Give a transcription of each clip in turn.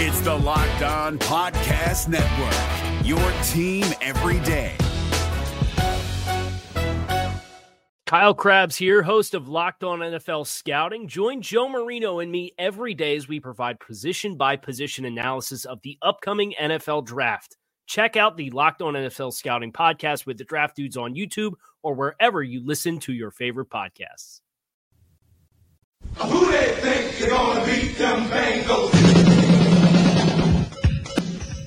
It's the Locked On Podcast Network, your team every day. Kyle Crabbs here, host of Locked On NFL Scouting. Join Joe Marino and me every day as we provide position by position analysis of the upcoming NFL draft. Check out the Locked On NFL Scouting podcast with the Draft Dudes on YouTube or wherever you listen to your favorite podcasts. Who they think they're gonna beat them Bengals?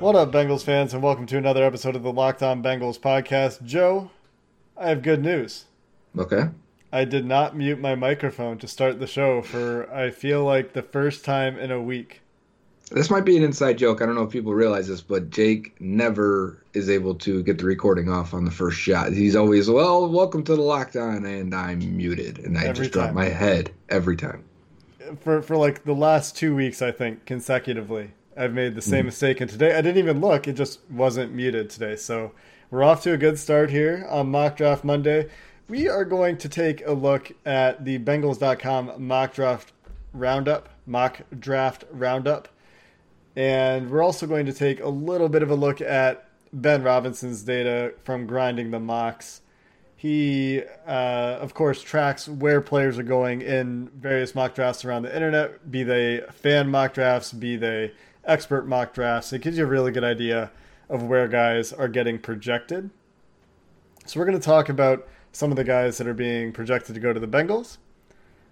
What up, Bengals fans, and welcome to another episode of the Locked On Bengals podcast. Joe, I have good news. Okay. I did not mute my microphone to start the show for, I feel like, the first time in a week. This might be an inside joke. I don't know if people realize this, but Jake never is able to get the recording off on the first shot. He's always, well, welcome to the lockdown, and I'm muted. And I Every just drop my head every time. For, for like the last two weeks, I think, consecutively, I've made the same mistake. And today, I didn't even look, it just wasn't muted today. So we're off to a good start here on Mock Draft Monday. We are going to take a look at the Bengals.com mock draft roundup, mock draft roundup. And we're also going to take a little bit of a look at Ben Robinson's data from grinding the mocks. He, uh, of course, tracks where players are going in various mock drafts around the internet, be they fan mock drafts, be they expert mock drafts. It gives you a really good idea of where guys are getting projected. So we're going to talk about some of the guys that are being projected to go to the Bengals.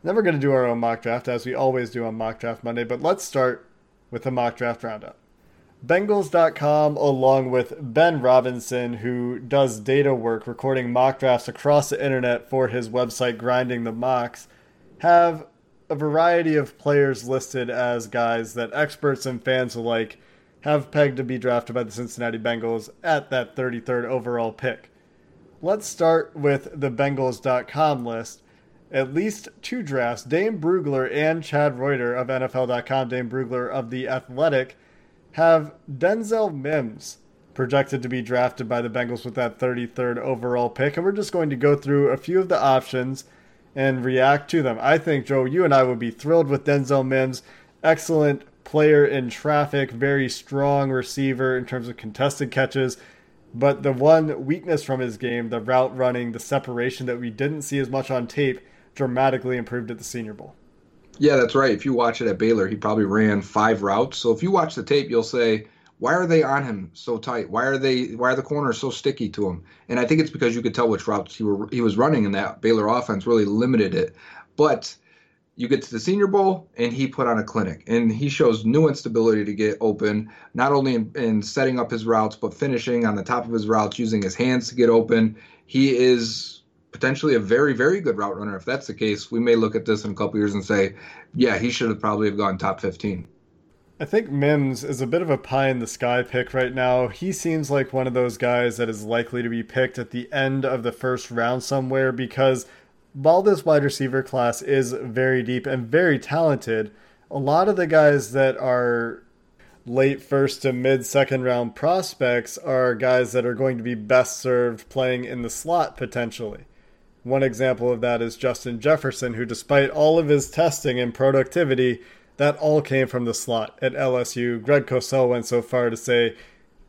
Then we're going to do our own mock draft, as we always do on Mock Draft Monday. But let's start with the mock draft roundup. Bengals.com, along with Ben Robinson, who does data work recording mock drafts across the internet for his website, Grinding the Mocks, have a variety of players listed as guys that experts and fans alike have pegged to be drafted by the Cincinnati Bengals at that 33rd overall pick. Let's start with the Bengals.com list. At least two drafts, Dane Brugler and Chad Reuter of NFL.com, Dane Brugler of The Athletic, have Denzel Mims projected to be drafted by the Bengals with that 33rd overall pick. And we're just going to go through a few of the options and react to them. I think, Joe, you and I would be thrilled with Denzel Mims. Excellent player in traffic, very strong receiver in terms of contested catches. But the one weakness from his game, the route running, the separation that we didn't see as much on tape, dramatically improved at the Senior Bowl. Yeah, that's right. If you watch it at Baylor, he probably ran five routes. So if you watch the tape, you'll say, why are they on him so tight? Why are they why are the corners so sticky to him? And I think it's because you could tell which routes he were he was running and that Baylor offense really limited it. But you get to the Senior Bowl and he put on a clinic and he shows new instability to get open, not only in, in setting up his routes, but finishing on the top of his routes, using his hands to get open. He is potentially a very, very good route runner. If that's the case, we may look at this in a couple years and say, yeah, he should have probably have gone top 15. I think Mims is a bit of a pie in the sky pick right now. He seems like one of those guys that is likely to be picked at the end of the first round somewhere because while this wide receiver class is very deep and very talented, a lot of the guys that are late first to mid second round prospects are guys that are going to be best served playing in the slot potentially. One example of that is Justin Jefferson, who, despite all of his testing and productivity, that all came from the slot at LSU. Greg Cosell went so far to say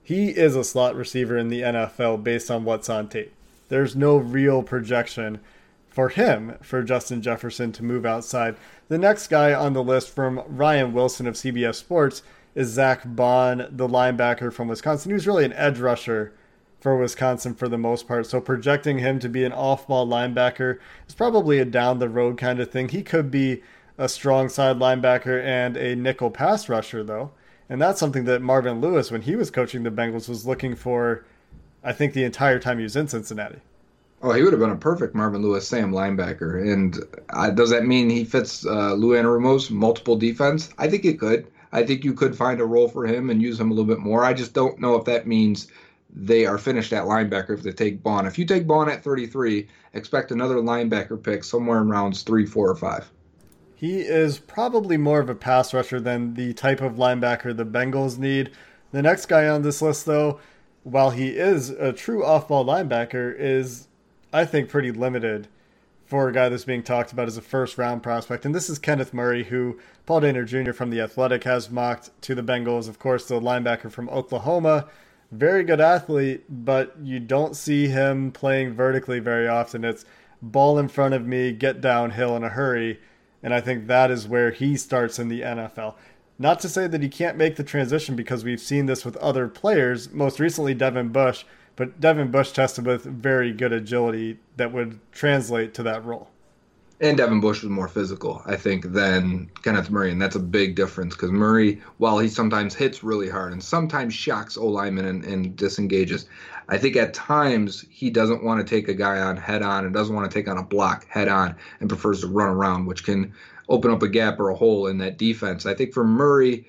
he is a slot receiver in the NFL based on what's on tape. There's no real projection for him, for Justin Jefferson to move outside. The next guy on the list from Ryan Wilson of CBS Sports is Zack Baun, the linebacker from Wisconsin, who's really an edge rusher for Wisconsin for the most part. So projecting him to be an off ball linebacker is probably a down the road kind of thing. He could be a strong side linebacker and a nickel pass rusher, though. And that's something that Marvin Lewis, when he was coaching the Bengals, was looking for I think the entire time he was in Cincinnati. Oh, he would have been a perfect Marvin Lewis Sam linebacker. And uh, does that mean he fits uh, Lou Anarumo's multiple defense? I think it could. I think you could find a role for him and use him a little bit more. I just don't know if that means they are finished at linebacker if they take Baun. If you take Baun at 33, expect another linebacker pick somewhere in rounds three, four, or five. He is probably more of a pass rusher than the type of linebacker the Bengals need. The next guy on this list, though, while he is a true off ball linebacker, is I think, pretty limited for a guy that's being talked about as a first round prospect. And this is Kenneth Murray, who Paul Dehner Jr. from The Athletic has mocked to the Bengals. Of course, the linebacker from Oklahoma. Very good athlete, but you don't see him playing vertically very often. It's ball in front of me, get downhill in a hurry. And I think that is where he starts in the NFL. Not to say that he can't make the transition because we've seen this with other players, most recently Devin Bush, but Devin Bush tested with very good agility that would translate to that role. And Devin Bush was more physical, I think, than Kenneth Murray, and that's a big difference because Murray, while he sometimes hits really hard and sometimes shocks O linemen and, and disengages, I think at times he doesn't want to take a guy on head on and doesn't want to take on a block head on and prefers to run around, which can open up a gap or a hole in that defense. I think for Murray,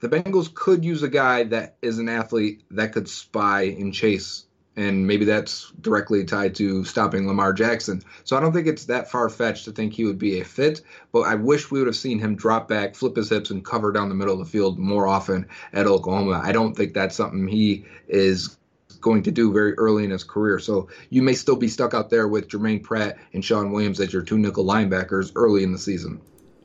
the Bengals could use a guy that is an athlete that could spy and chase, and maybe that's directly tied to stopping Lamar Jackson. So I don't think it's that far fetched to think he would be a fit, but I wish we would have seen him drop back, flip his hips, and cover down the middle of the field more often at Oklahoma. I don't think that's something he is going to do very early in his career. So you may still be stuck out there with Germaine Pratt and Sean Williams as your two nickel linebackers early in the season.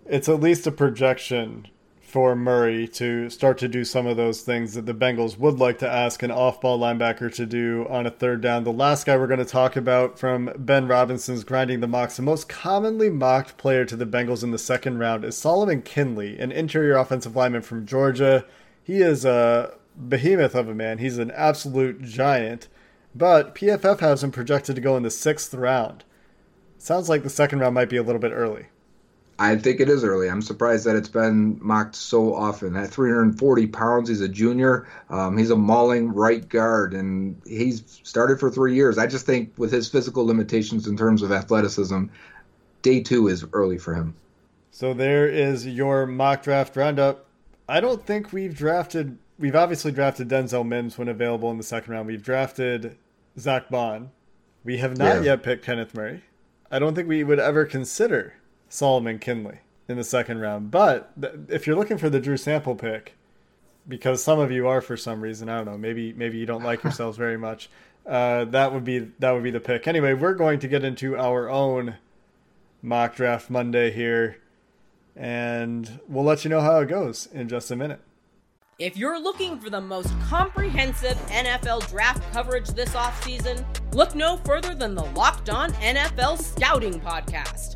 It's at least a projection for Murray to start to do some of those things that the Bengals would like to ask an off ball linebacker to do on a third down. The last guy we're going to talk about from Ben Robinson's Grinding the Mocks, the most commonly mocked player to the Bengals in the second round is Solomon Kindley, an interior offensive lineman from Georgia. He is a behemoth of a man, he's an absolute giant, but PFF has him projected to go in the sixth round. Sounds like the second round might be a little bit early. I think it is early. I'm surprised that it's been mocked so often. At 340 pounds, he's a junior. Um, he's a mauling right guard, and he's started for three years. I just think with his physical limitations in terms of athleticism, day two is early for him. So there is your mock draft roundup. I don't think we've drafted. We've obviously drafted Denzel Mims when available in the second round. We've drafted Zack Baun. We have not Yeah. yet picked Kenneth Murray. I don't think we would ever consider Solomon Kindley in the second round. But th- if you're looking for the Drew Sample pick, because some of you are for some reason, I don't know, maybe maybe you don't like yourselves very much. Uh, that would be that would be the pick. Anyway, we're going to get into our own mock draft Monday here, and we'll let you know how it goes in just a minute. If you're looking for the most comprehensive NFL draft coverage this offseason, look no further than the Locked On NFL Scouting Podcast.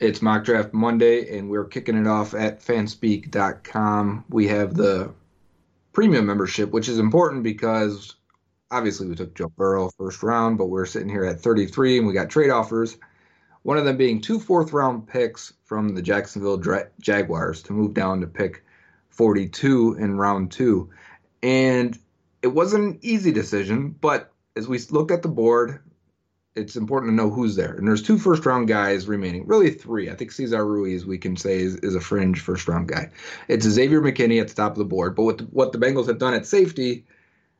It's mock draft Monday, and we're kicking it off at fanspeak.com. We have the premium membership, which is important because obviously we took Joe Burrow first round, but we're sitting here at 33 and we got trade offers. One of them being two fourth round picks from the Jacksonville Jaguars to move down to pick 42 in round two. And it wasn't an easy decision, but as we looked at the board, it's important to know who's there. And there's two first round guys remaining, really three. I think Cesar Ruiz, we can say, is, is a fringe first round guy. It's Xavier McKinney at the top of the board. But what the, what the Bengals have done at safety,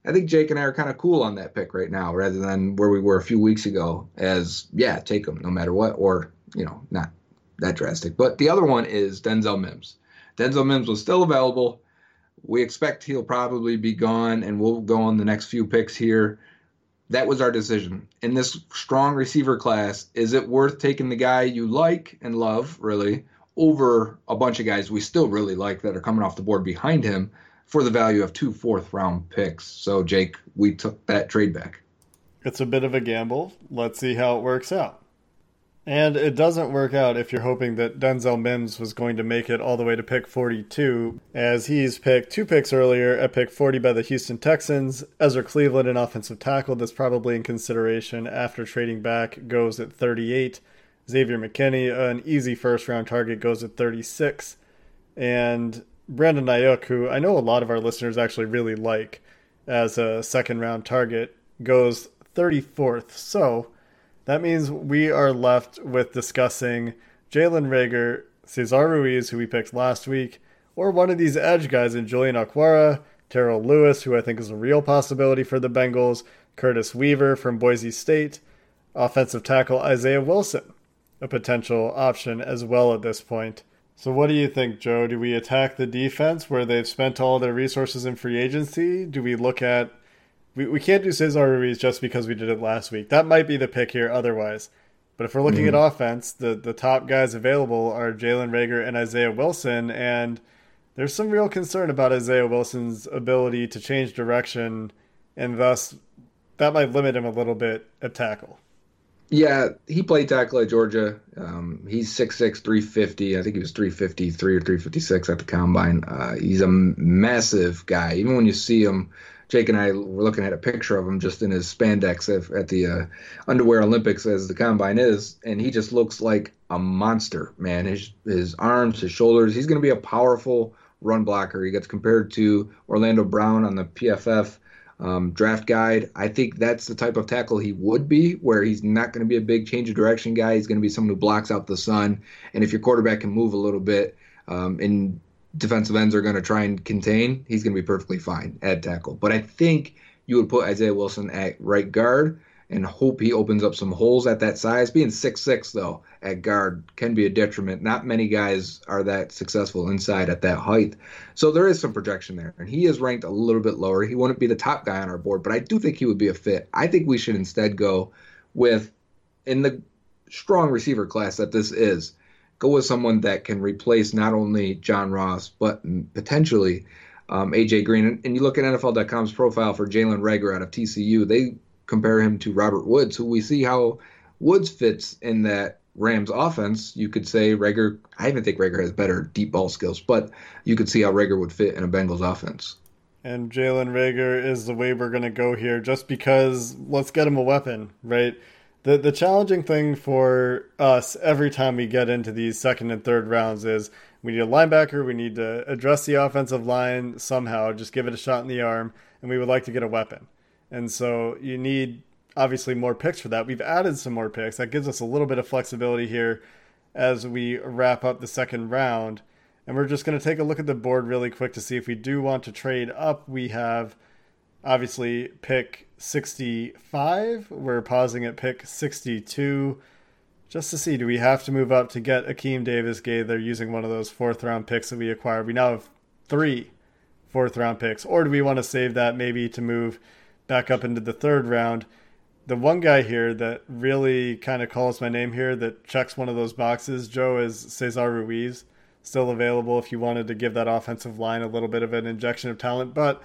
I think Jake and I are kind of cool on that pick right now, rather than where we were a few weeks ago. As yeah, take them no matter what, or you know, not that drastic. But the other one is Denzel Mims. Denzel Mims was still available. We expect he'll probably be gone, and we'll go on the next few picks here. That was our decision. In this strong receiver class, is it worth taking the guy you like and love, really, over a bunch of guys we still really like that are coming off the board behind him for the value of two fourth round picks? So, Jake, we took that trade back. It's a bit of a gamble. Let's see how it works out. And it doesn't work out if you're hoping that Denzel Mims was going to make it all the way to pick 42, as he's picked two picks earlier at pick 40 by the Houston Texans. Ezra Cleveland, an offensive tackle that's probably in consideration after trading back, goes at 38. Xavier McKinney, an easy first round target, goes at 36. And Brandon Aiyuk, who I know a lot of our listeners actually really like as a second round target, goes 34th. So that means we are left with discussing Jalen Reagor, Cesar Ruiz, who we picked last week, or one of these edge guys in Julian Okwara, Terrell Lewis, who I think is a real possibility for the Bengals, Curtis Weaver from Boise State, offensive tackle Isaiah Wilson, a potential option as well at this point. So, what do you think, Joe? Do we attack the defense where they've spent all their resources in free agency? Do we look at we, we can't do Cesar Ruiz just because we did it last week. That might be the pick here otherwise. But if we're looking Mm-hmm. at offense, the, the top guys available are Jalen Reagor and Isaiah Wilson, and there's some real concern about Isaiah Wilson's ability to change direction, and thus that might limit him a little bit at tackle. Yeah, he played tackle at Georgia. Um, he's 6'6", 350. I think he was 353 or 356 at the combine. Uh, he's a massive guy. Even when you see him, Jake and I were looking at a picture of him just in his spandex at, the uh, Underwear Olympics, as the combine is, and he just looks like a monster, man. His his arms, his shoulders. He's going to be a powerful run blocker. He gets compared to Orlando Brown on the PFF um, draft guide. I think that's the type of tackle he would be, where he's not going to be a big change of direction guy. He's going to be someone who blocks out the sun. And if your quarterback can move a little bit, um, and defensive ends are going to try and contain, he's going to be perfectly fine at tackle. But I think you would put Isaiah Wilson at right guard and hope he opens up some holes at that size. Being six six though at guard can be a detriment. Not many guys are that successful inside at that height. So there is some projection there. And he is ranked a little bit lower. He wouldn't be the top guy on our board, but I do think he would be a fit. I think we should instead go with in the strong receiver class that this is, go with someone that can replace not only John Ross, but potentially um, AJ Green. And, and you look at NFL.com's profile for Jalen Reagor out of TCU, they compare him to Robert Woods, who we see how Woods fits in that Rams offense. You could say Reagor, I even think Reagor has better deep ball skills, but you could see how Reagor would fit in a Bengals offense. And Jalen Reagor is the way we're going to go here just because let's get him a weapon, right? The, the challenging thing for us every time we get into these second and third rounds is we need a linebacker, we need to address the offensive line somehow, just give it a shot in the arm, and we would like to get a weapon. And so you need obviously more picks for that. We've added some more picks. That gives us a little bit of flexibility here as we wrap up the second round. And we're just going to take a look at the board really quick to see if we do want to trade up. We have obviously pick 65. We're pausing at pick 62 just to see do we have to move up to get Akeem Davis Gaither using one of those fourth round picks that we acquired. We now have three fourth round picks. Or do we want to save that maybe to move back up into the third round? The one guy here that really kind of calls my name here that checks one of those boxes, Joe, is Cesar Ruiz. Still available if you wanted to give that offensive line a little bit of an injection of talent. But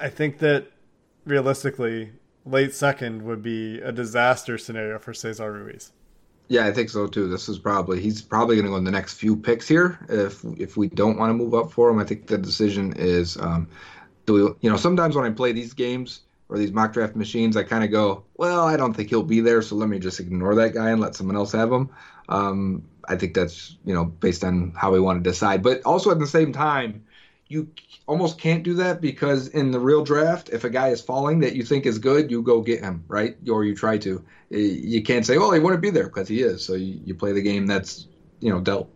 I think that realistically, late second would be a disaster scenario for Cesar Ruiz. Yeah, I think so too. This is probably he's probably going to go in the next few picks here. If if we don't want to move up for him, I think the decision is um, do we? You know, sometimes when I play these games or these mock draft machines, I kind of go, well, I don't think he'll be there, so let me just ignore that guy and let someone else have him. Um, I think that's you know based on how we want to decide, but also at the same time, you almost can't do that because in the real draft, if a guy is falling that you think is good, you go get him, right? Or you try to. You can't say, oh, he wouldn't be there because he is. So you, you play the game that's you know dealt.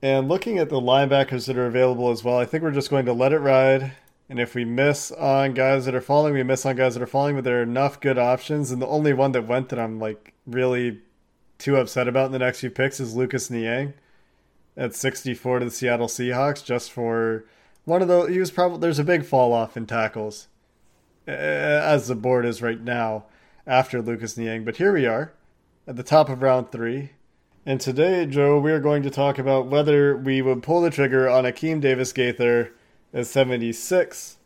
And looking at the linebackers that are available as well, I think we're just going to let it ride. And if we miss on guys that are falling, we miss on guys that are falling, but there are enough good options. And the only one that went that I'm like really too upset about in the next few picks is Lucas Niang at 64 to the Seattle Seahawks, just for one of those. He was probably there's a big fall off in tackles uh, as the board is right now after Lucas Niang. But here we are at the top of round three. And today, Joe, we are going to talk about whether we would pull the trigger on Akeem Davis Gaither at 76.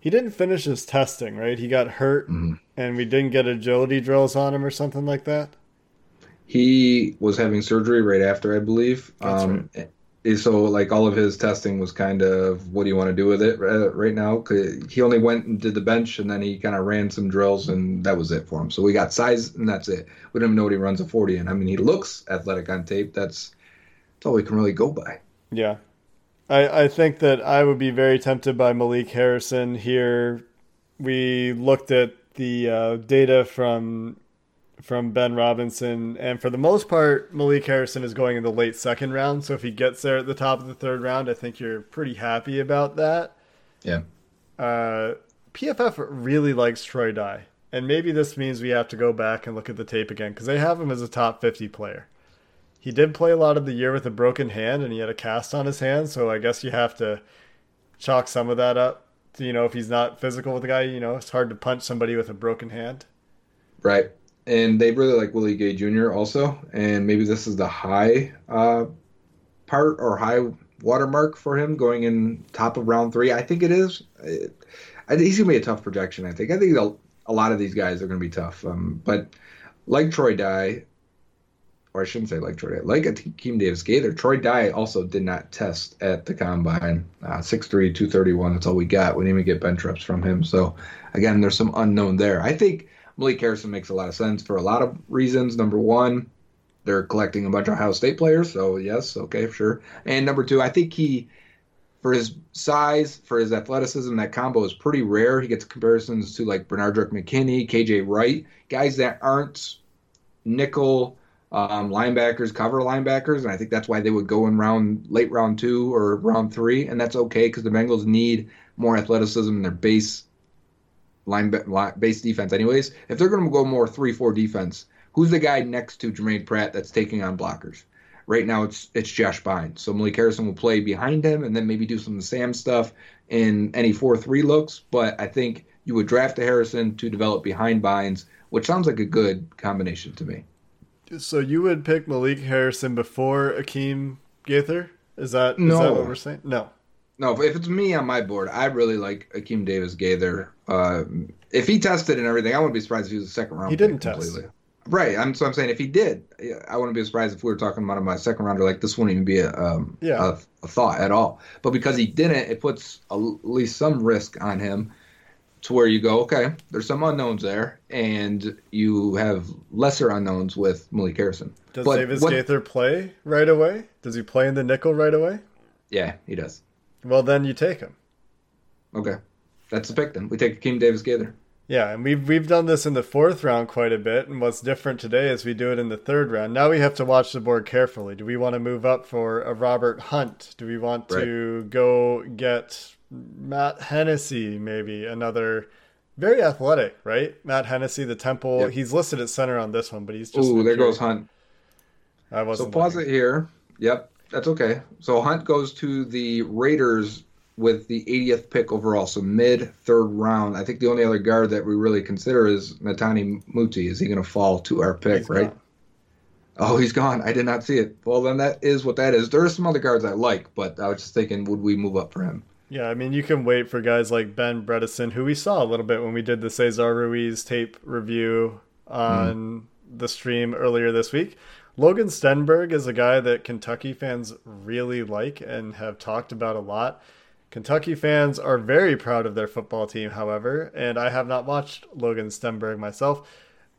He didn't finish his testing, right? He got hurt, Mm-hmm. and we didn't get agility drills on him or something like that. He was having surgery right after, I believe. That's um, and So, like, all of his testing was kind of, what do you want to do with it uh, right now he only went and did the bench, and then he kind of ran some drills, and that was it for him. So we got size, and that's it. We don't even know what he runs a 40 in. I mean, he looks athletic on tape. That's, that's all we can really go by. Yeah. I, I think that I would be very tempted by Malik Harrison here. We looked at the uh, data from from Ben Robinson, and for the most part, Malik Harrison is going in the late second round. So if he gets there at the top of the third round, I think you're pretty happy about that. Yeah. Uh, PFF really likes Troy Dye, and maybe this means we have to go back and look at the tape again because they have him as a top 50 player. He did play a lot of the year with a broken hand, and he had a cast on his hand, so I guess you have to chalk some of that up. To, you know, if he's not physical with the guy, you know, it's hard to punch somebody with a broken hand. Right. And they really like Willie Gay Jr. also, and maybe this is the high uh, part or high watermark for him going in top of round three. I think it is. It, I he's gonna be a tough projection. I think. I think they'll- a lot of these guys are gonna be tough. Um, but like Troy Dye, or I shouldn't say like Troy Dye, like Akeem Davis Gaither, Troy Dye also did not test at the combine. Uh, 6'3", 231, That's all we got. We didn't even get bench reps from him. So again, there's some unknown there. I think Malik Harrison makes a lot of sense for a lot of reasons. Number one, they're collecting a bunch of Ohio State players, so yes, okay, sure. And number two, I think he, for his size, for his athleticism, that combo is pretty rare. He gets comparisons to like Benardrick McKinney, KJ Wright, guys that aren't nickel um, linebackers, cover linebackers, and I think that's why they would go in round late round two or round three, and that's okay because the Bengals need more athleticism in their base line, line base defense. Anyways, if they're going to go more three four defense, who's the guy next to Germaine Pratt that's taking on blockers? Right now, it's it's Josh Bynes. So Malik Harrison will play behind him, and then maybe do some Sam stuff in any four three looks. But I think you would draft a Harrison to develop behind Bynes, which sounds like a good combination to me. So you would pick Malik Harrison before Akeem Gaither? Is that is No. that what we're saying? No. No, if it's me on my board, I really like Akeem Davis Gaither. Uh, if he tested and everything, I wouldn't be surprised if he was a second round. He didn't pick test. Right. I'm so I'm saying if he did, I wouldn't be surprised if we were talking about him my second rounder. Like this wouldn't even be a um, Yeah. a, a thought at all. But because he didn't, it puts a, at least some risk on him to where you go, okay, there's some unknowns there, and you have lesser unknowns with Malik Harrison. Does But Davis what- Gaither play right away? Does he play in the nickel right away? Yeah, he does. Well, then you take him. Okay, that's the pick then. We take Akeem Davis Gaither. Yeah, and we've we've done this in the fourth round quite a bit, and what's different today is we do it in the third round. Now we have to watch the board carefully. Do we want to move up for a Robert Hunt? Do we want to go get Matt Hennessy? Maybe another very athletic, right? Matt Hennessy, the Temple. Yep. He's listed at center on this one, but he's just Ooh, there goes Hunt. I So wasn't. pause looking. it here. Yep, that's okay. So Hunt goes to the Raiders with the 80th pick overall, so mid third round. I think the only other guard that we really consider is Netane Muti. Is he going to fall to our pick, He's right? gone. Oh, he's gone. I did not see it. Well, then that is what that is. There are some other guards I like, but I was just thinking, would we move up for him? Yeah, I mean, you can wait for guys like Ben Bredeson, who we saw a little bit when we did the Cesar Ruiz tape review hmm. on the stream earlier this week. Logan Stenberg is a guy that Kentucky fans really like and have talked about a lot. Kentucky fans are very proud of their football team, however, and I have not watched Logan Stenberg myself.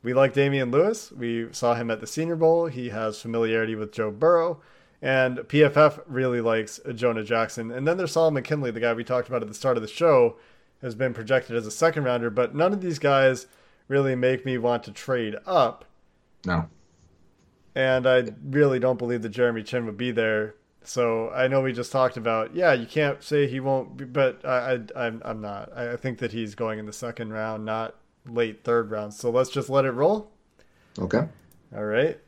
We like Damien Lewis. We saw him at the Senior Bowl. He has familiarity with Joe Burrow. And PFF really likes Jonah Jackson. And then there's Solomon McKinley, the guy we talked about at the start of the show, has been projected as a second rounder. But none of these guys really make me want to trade up. No. And I really don't believe that Jeremy Chinn would be there. So I know we just talked about, yeah, you can't say he won't, be, but I, I, I'm, I'm not. I think that he's going in the second round, not late third round. So let's just let it roll. Okay. All right.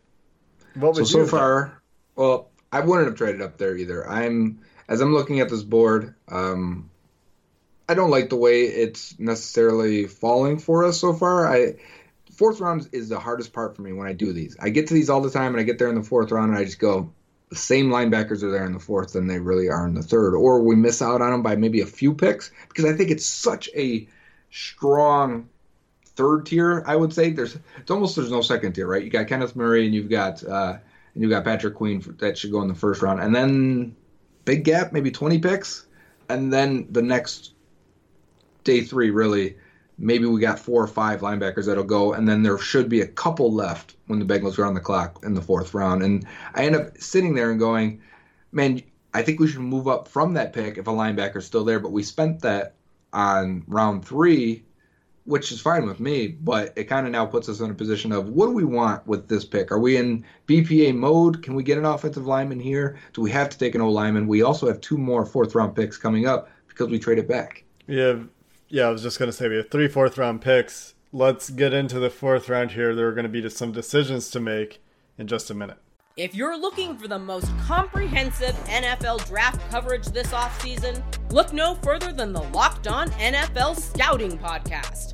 What So would so far, well, I wouldn't have traded up there either. I'm as I'm looking at this board. Um, I don't like the way it's necessarily falling for us so far. I fourth round is the hardest part for me when I do these. I get to these all the time, and I get there in the fourth round, and I just go, the same linebackers are there in the fourth than they really are in the third, or we miss out on them by maybe a few picks because I think it's such a strong third tier. I would say there's it's almost there's no second tier, right? You got Kenneth Murray and you've got uh, and you've got Patrick Queen for, that should go in the first round, and then big gap, maybe 20 picks, and then the next day three really maybe we got four or five linebackers that'll go, and then there should be a couple left when the Bengals are on the clock in the fourth round. And I end up sitting there and going, man, I think we should move up from that pick if a linebacker's still there, but we spent that on round three, which is fine with me, but it kind of now puts us in a position of what do we want with this pick? Are we in BPA mode? Can we get an offensive lineman here? Do we have to take an O lineman? We also have two more fourth round picks coming up because we traded back. Yeah, yeah, I was just going to say we have three fourth round picks. Let's get into the fourth round here. There are going to be some decisions to make in just a minute. If you're looking for the most comprehensive NFL draft coverage this offseason, look no further than the Locked On NFL Scouting Podcast.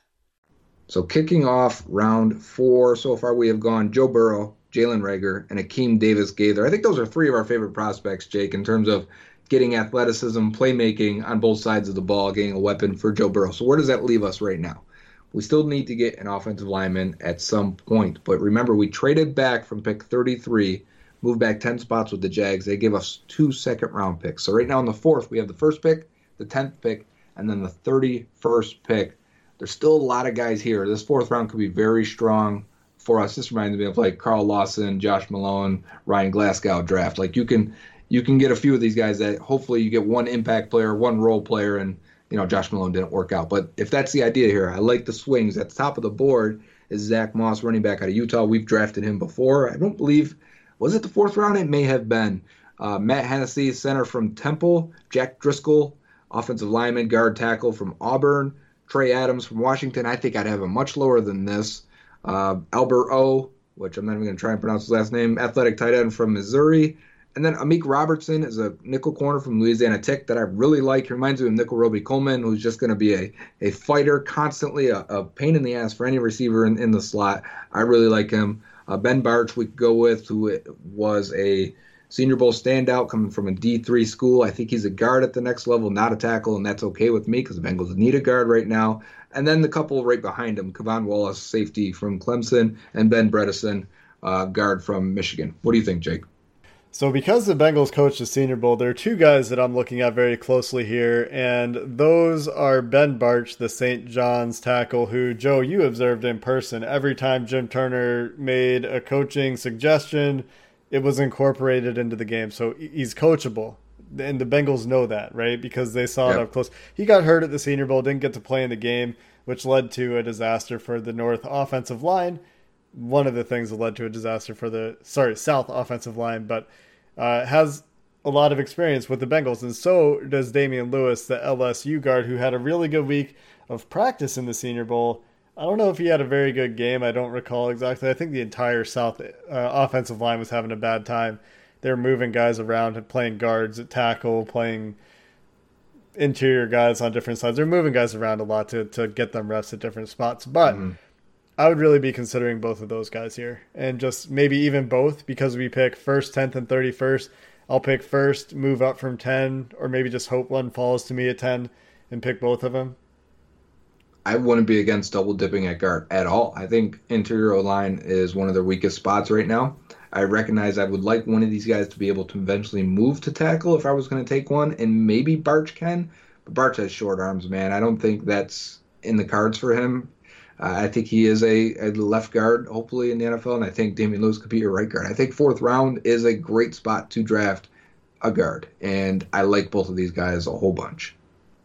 So kicking off round four so far, we have gone Joe Burrow, Jalen Reagor, and Akeem Davis Gaither. I think those are three of our favorite prospects, Jake, in terms of getting athleticism, playmaking on both sides of the ball, getting a weapon for Joe Burrow. So where does that leave us right now? We still need to get an offensive lineman at some point. But remember, we traded back from pick 33, moved back 10 spots with the Jags. They gave us two second round picks. So right now in the fourth, we have the first pick, the 10th pick, and then the 31st pick. There's still a lot of guys here. This fourth round could be very strong for us. This reminds me of like Carl Lawson, Josh Malone, Ryan Glasgow draft. Like you can you can get a few of these guys that hopefully you get one impact player, one role player, and you know Josh Malone didn't work out. But if that's the idea here, I like the swings. At the top of the board is Zack Moss, running back out of Utah. We've drafted him before. I don't believe was it the fourth round? It may have been. Uh, Matt Hennessy, center from Temple. Jack Driscoll, offensive lineman, guard tackle from Auburn. Trey Adams from Washington. I think I'd have him much lower than this. Uh, Albert O, which I'm not even going to try and pronounce his last name, athletic tight end from Missouri. And then Amik Robertson is a nickel corner from Louisiana Tech that I really like. He reminds me of Nickell Robey-Coleman, who's just going to be a, a fighter, constantly a, a, pain in the ass for any receiver in, in the slot. I really like him. Uh, ben Bartch we could go with, who was a Senior Bowl standout coming from a D3 school. I think he's a guard at the next level, not a tackle, and that's okay with me because the Bengals need a guard right now. And then the couple right behind him, K'Von Wallace, safety from Clemson, and Ben Bredeson, uh, guard from Michigan. What do you think, Jake? So, because the Bengals coached the Senior Bowl, there are two guys that I'm looking at very closely here, and those are Ben Bartch, the St. John's tackle, who, Joe, you observed in person. Every time Jim Turner made a coaching suggestion, it was incorporated into the game. So, he's coachable. And the Bengals know that, right? Because they saw Yep. it up close. He got hurt at the Senior Bowl, didn't get to play in the game, which led to a disaster for the North offensive line one of the things that led to a disaster for the sorry South offensive line, but uh, has a lot of experience with the Bengals, and so does Damien Lewis, the LSU guard, who had a really good week of practice in the Senior Bowl. I don't know if he had a very good game. I don't recall exactly. I think the entire South uh, offensive line was having a bad time. They were moving guys around and playing guards at tackle, playing interior guys on different sides. They're moving guys around a lot to, to get them reps at different spots. But I would really be considering both of those guys here, and just maybe even both because we pick first, tenth, and thirty first. I'll pick first, move up from ten, or maybe just hope one falls to me at ten and pick both of them. I wouldn't be against double dipping at guard at all. I think interior line is one of their weakest spots right now. I recognize I would like one of these guys to be able to eventually move to tackle if I was going to take one, and maybe Bartch can. But Bartch has short arms, man. I don't think that's in the cards for him. Uh, I think he is a, a left guard, hopefully in the NFL, and I think Damien Lewis could be your right guard. I think fourth round is a great spot to draft a guard, and I like both of these guys a whole bunch.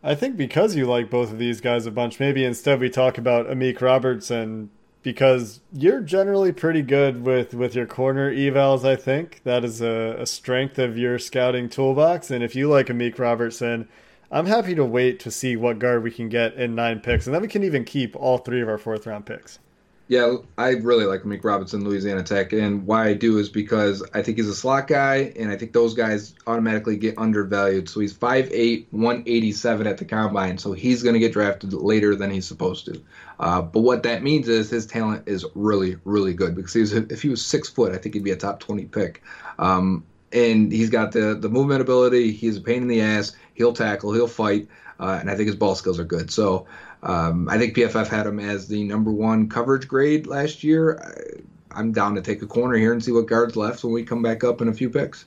I think because you like both of these guys a bunch, maybe instead we talk about Amik Robertson because you're generally pretty good with with your corner evals. I think that is a, a strength of your scouting toolbox. And if you like Amik Robertson, I'm happy to wait to see what guard we can get in nine picks, and then we can even keep all three of our fourth round picks. Yeah, I really like Mick Robinson, Louisiana Tech, and why I do is because I think he's a slot guy, and I think those guys automatically get undervalued. So he's 5'8", 187 at the combine, so he's going to get drafted later than he's supposed to. Uh, but what that means is his talent is really, really good because he was, if he was six foot, I think he'd be a top 20 pick. Um, and he's got the the movement ability. He's a pain in the ass. He'll tackle. He'll fight. Uh, and I think his ball skills are good. So um, I think PFF had him as the number one coverage grade last year. I, I'm down to take a corner here and see what guards left when we come back up in a few picks.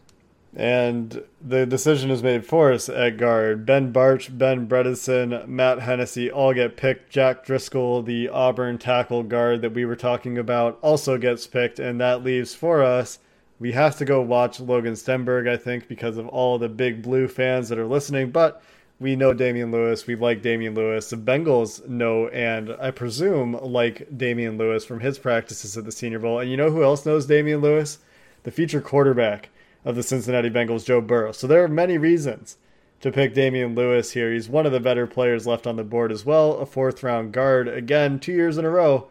And the decision is made for us at guard. Ben Bartch, Ben Bredeson, Matt Hennessy all get picked. Jack Driscoll, the Auburn tackle guard that we were talking about, also gets picked. And that leaves for us, we have to go watch Logan Stenberg, I think, because of all the big blue fans that are listening. But we know Damien Lewis. We like Damien Lewis. The Bengals know and I presume like Damien Lewis from his practices at the Senior Bowl. And you know who else knows Damien Lewis? The future quarterback of the Cincinnati Bengals, Joe Burrow. So there are many reasons to pick Damien Lewis here. He's one of the better players left on the board as well. A fourth round guard. Again, two years in a row.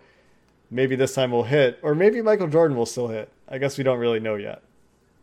Maybe this time will hit. Or maybe Michael Jordan will still hit. I guess we don't really know yet.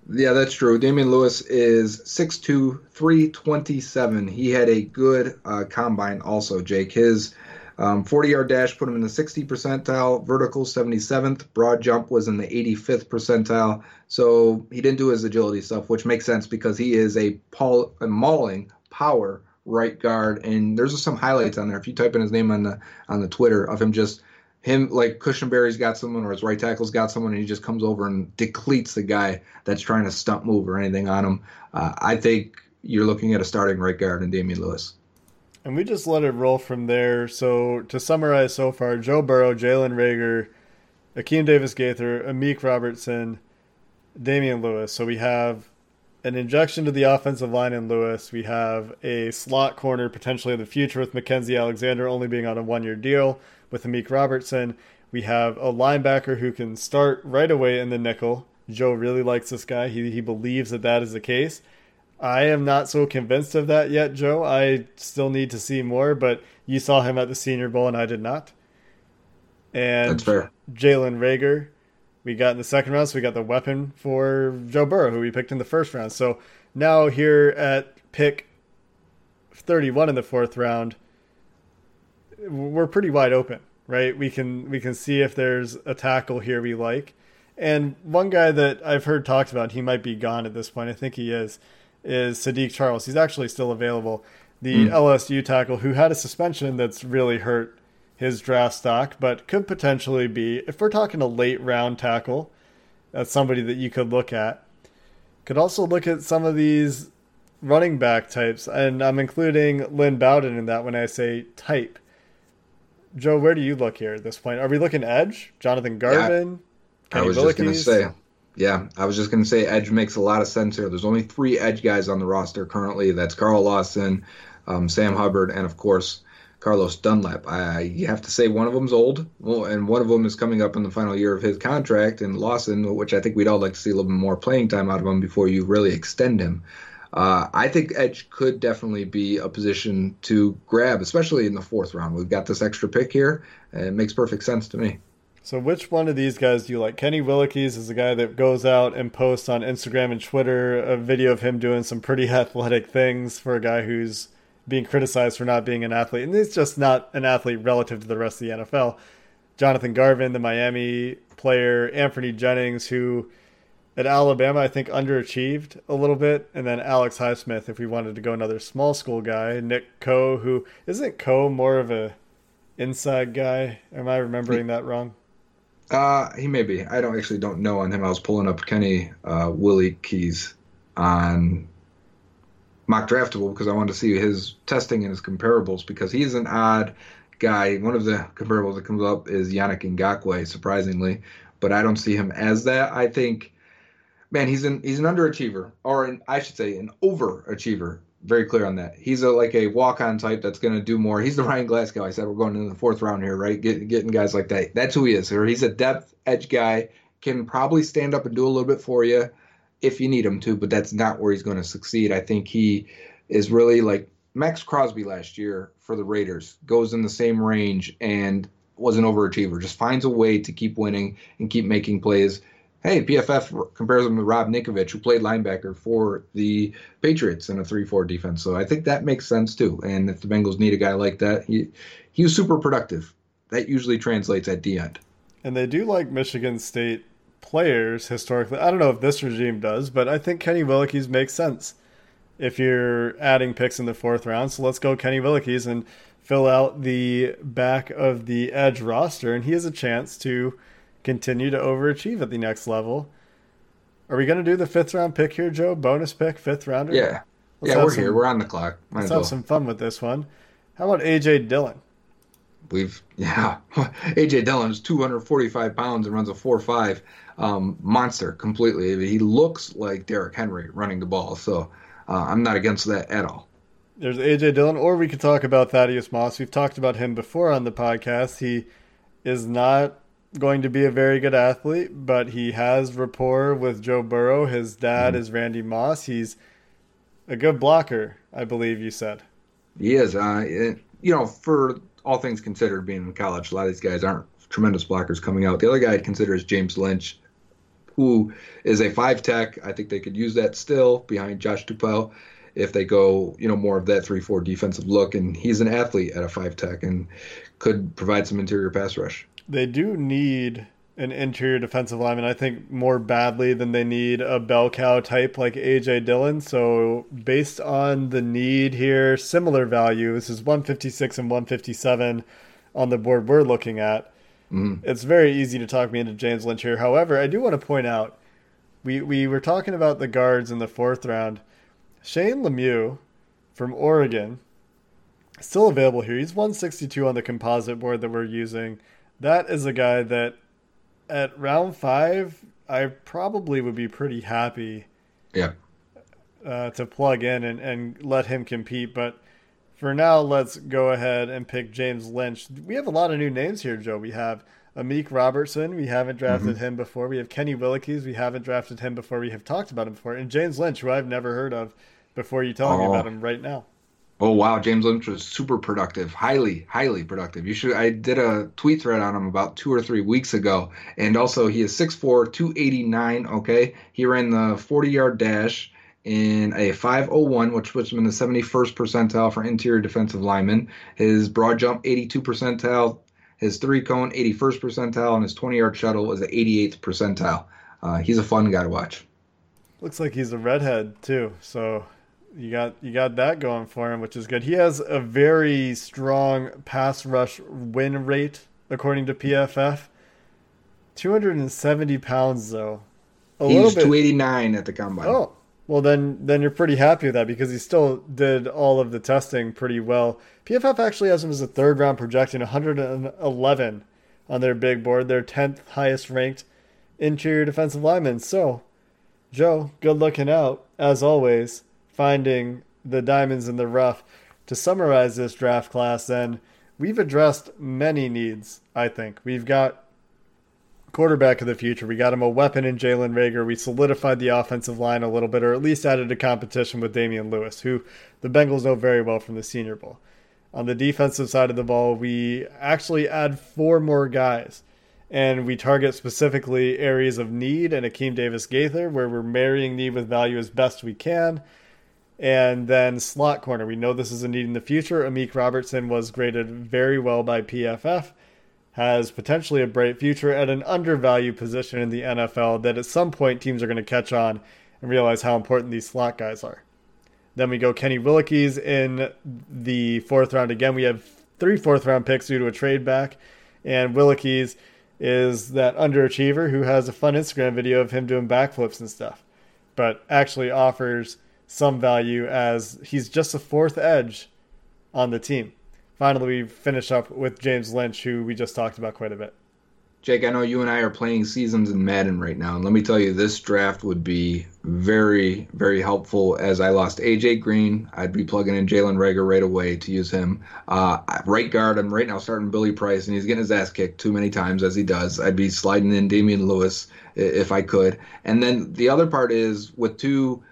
Yeah, that's true. Damien Lewis is 6'2", 327. He had a good uh, combine also, Jake. His 40-yard um, dash put him in the 60 percentile, vertical 77th, broad jump was in the 85th percentile. So he didn't do his agility stuff, which makes sense because he is a, Paul, a mauling power right guard. And there's some highlights on there. If you type in his name on the on the Twitter of him just – him like Cushenberry's got someone or his right tackle's got someone and he just comes over and depletes the guy that's trying to stump move or anything on him. Uh, I think you're looking at a starting right guard in Damien Lewis. And we just let it roll from there. So to summarize so far, Joe Burrow, Jalen Reagor, Akeem Davis Gaither, Amik Robertson, Damien Lewis. So we have an injection to the offensive line in Lewis. We have a slot corner potentially in the future with Mackenzie Alexander only being on a one year deal with Amik Robertson. We have a linebacker who can start right away in the nickel. Joe really likes this guy. He, he believes that that is the case. I am not so convinced of that yet, Joe. I still need to see more, but you saw him at the Senior Bowl and I did not. And That's fair. Jalen Reagor, we got in the second round, so we got the weapon for Joe Burrow, who we picked in the first round. So now here at pick 31 in the fourth round, we're pretty wide open, right? We can we can see if there's a tackle here we like. And one guy that I've heard talked about, he might be gone at this point. I think he is. Is Saahdiq Charles? He's actually still available. The mm. LSU tackle who had a suspension that's really hurt his draft stock, but could potentially be if we're talking a late round tackle. That's somebody that you could look at. Could also look at some of these running back types, and I'm including Lynn Bowden in that when I say type. Joe, where do you look here at this point? Are we looking edge? Jonathan Garvin? Yeah, I was just going to say. Yeah, I was just going to say edge makes a lot of sense here. There's only three edge guys on the roster currently. That's Carl Lawson, um, Sam Hubbard, and of course Carlos Dunlap. I you have to say one of them's old, well, and one of them is coming up in the final year of his contract. And Lawson, which I think we'd all like to see a little bit more playing time out of him before you really extend him. Uh, I think edge could definitely be a position to grab, especially in the fourth round. We've got this extra pick here. it makes perfect sense to me. So, which one of these guys do you like? Kenny Willekes is a guy that goes out and posts on Instagram and Twitter a video of him doing some pretty athletic things for a guy who's being criticized for not being an athlete. And he's just not an athlete relative to the rest of the NFL. Jonathan Garvin, the Miami player, Anfernee Jennings, who at Alabama, I think underachieved a little bit, and then Alex Highsmith, if we wanted to go another small school guy, Nick Coe, who isn't Coe more of a inside guy? Am I remembering that wrong? Uh, he may be. I don't actually don't know on him. I was pulling up Kenny uh, Willekes on mock draftable because I wanted to see his testing and his comparables because he's an odd guy. One of the comparables that comes up is Yannick Ngakoue, surprisingly, but I don't see him as that. I think man, he's an he's an underachiever, or an, I should say, an overachiever. very clear on that. He's a like a walk on type that's going to do more. He's the Ryan Glasgow. I said we're going into the fourth round here, right? Get, getting guys like that. That's who he is. Or he's a depth edge guy. Can probably stand up and do a little bit for you if you need him to, but that's not where he's going to succeed. I think he is really like Max Crosby last year for the Raiders. Goes in the same range and was an overachiever. Just finds a way to keep winning and keep making plays hey, PFF compares him to Rob Ninkovich, who played linebacker for the Patriots in a 3-4 defense. So I think that makes sense too. And if the Bengals need a guy like that, he he was super productive. That usually translates at the end. And they do like Michigan State players historically. I don't know if this regime does, but I think Kenny Willekes makes sense if you're adding picks in the fourth round. So let's go Kenny Willekes and fill out the back of the edge roster, and he has a chance to continue to overachieve at the next level. Are we going to do the fifth round pick here, Joe? Bonus pick, fifth rounder? Yeah. Let's yeah, we're some- here. We're on the clock. Might Let's have well. some fun with this one. How about AJ Dillon? We've yeah, AJ Dillon's 245 pounds and runs a 4.5 um, monster completely. He looks like Derrick Henry running the ball, so uh, I'm not against that at all. There's AJ Dillon, or we could talk about Thaddeus Moss. We've talked about him before on the podcast. He is not going to be a very good athlete, but he has rapport with Joe Burrow. His dad is Randy Moss. He's a good blocker, I believe you said. He is, uh, it- you know, for all things considered, being in college, a lot of these guys aren't tremendous blockers coming out. The other guy I'd consider is James Lynch, who is a five tech. I think they could use that still behind Josh Tupou if they go, you know, more of that three four defensive look. And he's an athlete at a five tech and could provide some interior pass rush. They do need an interior defensive lineman, I think, more badly than they need a bell cow type like AJ Dillon. So, based on the need here, similar value. This is 156 and 157 on the board we're looking at. It's very easy to talk me into James Lynch here. However, I do want to point out we, we were talking about the guards in the fourth round. Shane Lemieux from Oregon still available here. He's 162 on the composite board that we're using. That is a guy that at round five, I probably would be pretty happy Yeah. uh, to plug in and, and let him compete. But for now, let's go ahead and pick James Lynch. We have a lot of new names here, Joe. We have Amik Robertson. We haven't drafted mm-hmm. him before. We have Kenny Willekes. We haven't drafted him before. We have talked about him before. And James Lynch, who I've never heard of before you me Oh. about him right now. Oh wow, James Lynch was super productive, highly, highly productive. You should. I did a tweet thread on him about two or three weeks ago, and also he is 6'4", 289. Okay, he ran the forty yard dash in a 501, which puts him in the 71st percentile for interior defensive linemen. His broad jump 82 percentile, his three cone 81st percentile, and his 20 yard shuttle was the 88th percentile. Uh, he's a fun guy to watch. Looks like he's a redhead too. So you got you got that going for him, which is good. He has a very strong pass rush win rate according to PFF. 270 pounds though. A little bit 289 at the combine. Oh, well then then you're pretty happy with that because he still did all of the testing pretty well. PFF actually has him as a third round projecting 111 on their big board, their 10th highest ranked interior defensive lineman. So, Joe, good looking out as always, finding the diamonds in the rough. To summarize this draft class, then we've addressed many needs. I think we've got quarterback of the future. We got him a weapon in Jalen Reagor. We solidified the offensive line a little bit, or at least added a competition with Damien Lewis, who the Bengals know very well from the Senior Bowl. On the defensive side of the ball, we actually add four more guys, and we target specifically areas of need and Akeem Davis Gaither, where we're marrying need with value as best we can. And then slot corner. We know this is a need in the future. Amik Robertson was graded very well by PFF has potentially a bright future at an undervalued position in the NFL that at some point teams are going to catch on and realize how important these slot guys are. Then we go Kenny Willekes in the fourth round. Again, we have three fourth round picks due to a trade back. And Willekes is that underachiever who has a fun Instagram video of him doing backflips and stuff, but actually offers some value as he's just a fourth edge on the team. Finally, we finish up with James Lynch, who we just talked about quite a bit. Jake, I know you and I are playing seasons in Madden right now, and let me tell you, this draft would be very, very helpful. As I lost AJ Green, I'd be plugging in Jalen Reagor right away to use him. Uh, right guard, I'm right now starting Billy Price, and he's getting his ass kicked too many times as he does. I'd be sliding in Damien Lewis if I could. And then the other part is with two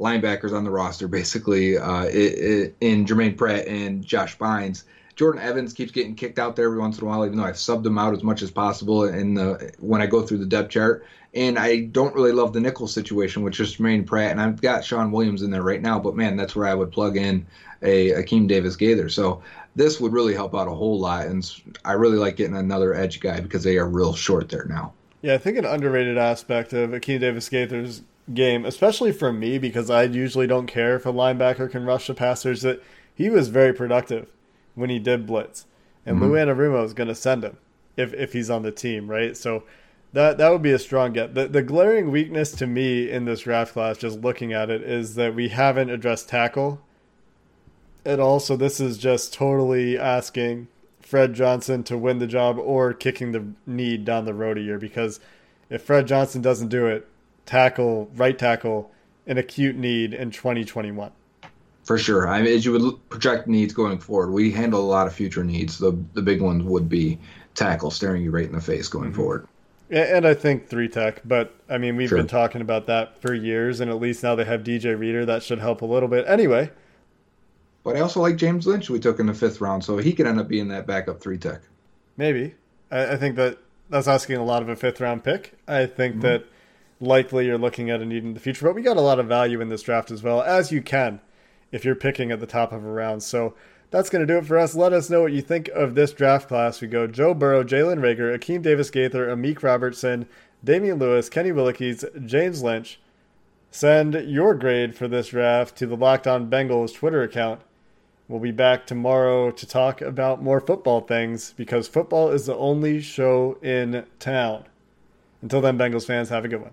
linebackers on the roster, basically uh, in Germaine Pratt and Josh Bynes Jordan Evans keeps getting kicked out there every once in a while, even though I've subbed him out as much as possible in the when I go through the depth chart. And I don't really love the nickel situation with just Germaine Pratt, and I've got Shawn Williams in there right now. But man, that's where I would plug in a Akeem Davis Gaither. So this would really help out a whole lot, and I really like getting another edge guy because they are real short there now. Yeah, I think an underrated aspect of Akeem Davis Gaither's game, especially for me, because I usually don't care if a linebacker can rush the passers, that he was very productive when he did blitz, and mm-hmm. Lou Anarumo is going to send him if if he's on the team, right? So that that would be a strong get. The the glaring weakness to me in this draft class, just looking at it, is that we haven't addressed tackle at all. So this is just totally asking Fred Johnson to win the job or kicking the need down the road a year because if Fred Johnson doesn't do it, tackle right tackle an acute need in 2021 for sure. I mean, as you would project needs going forward, we handle a lot of future needs. The the big ones would be tackle staring you right in the face going mm-hmm. forward. And I think three tech, but I mean we've sure. been talking about that for years, and at least now they have DJ Reader. That should help a little bit. Anyway. But I also like James Lynch. We took in the fifth round, so he could end up being that backup three tech. Maybe. I, I think that that's asking a lot of a fifth round pick. I think mm-hmm. that likely you're looking at a need in the future, but we got a lot of value in this draft as well, as you can if you're picking at the top of a round. So that's going to do it for us. Let us know what you think of this draft class. We go Joe Burrow, Jalen Reagor, Akeem Davis Gaither, Amik Robertson, Damien Lewis, Kenny Willekes, James Lynch. Send your grade for this draft to the Locked On Bengals Twitter account. We'll be back tomorrow to talk about more football things because football is the only show in town. Until then, Bengals fans, have a good one.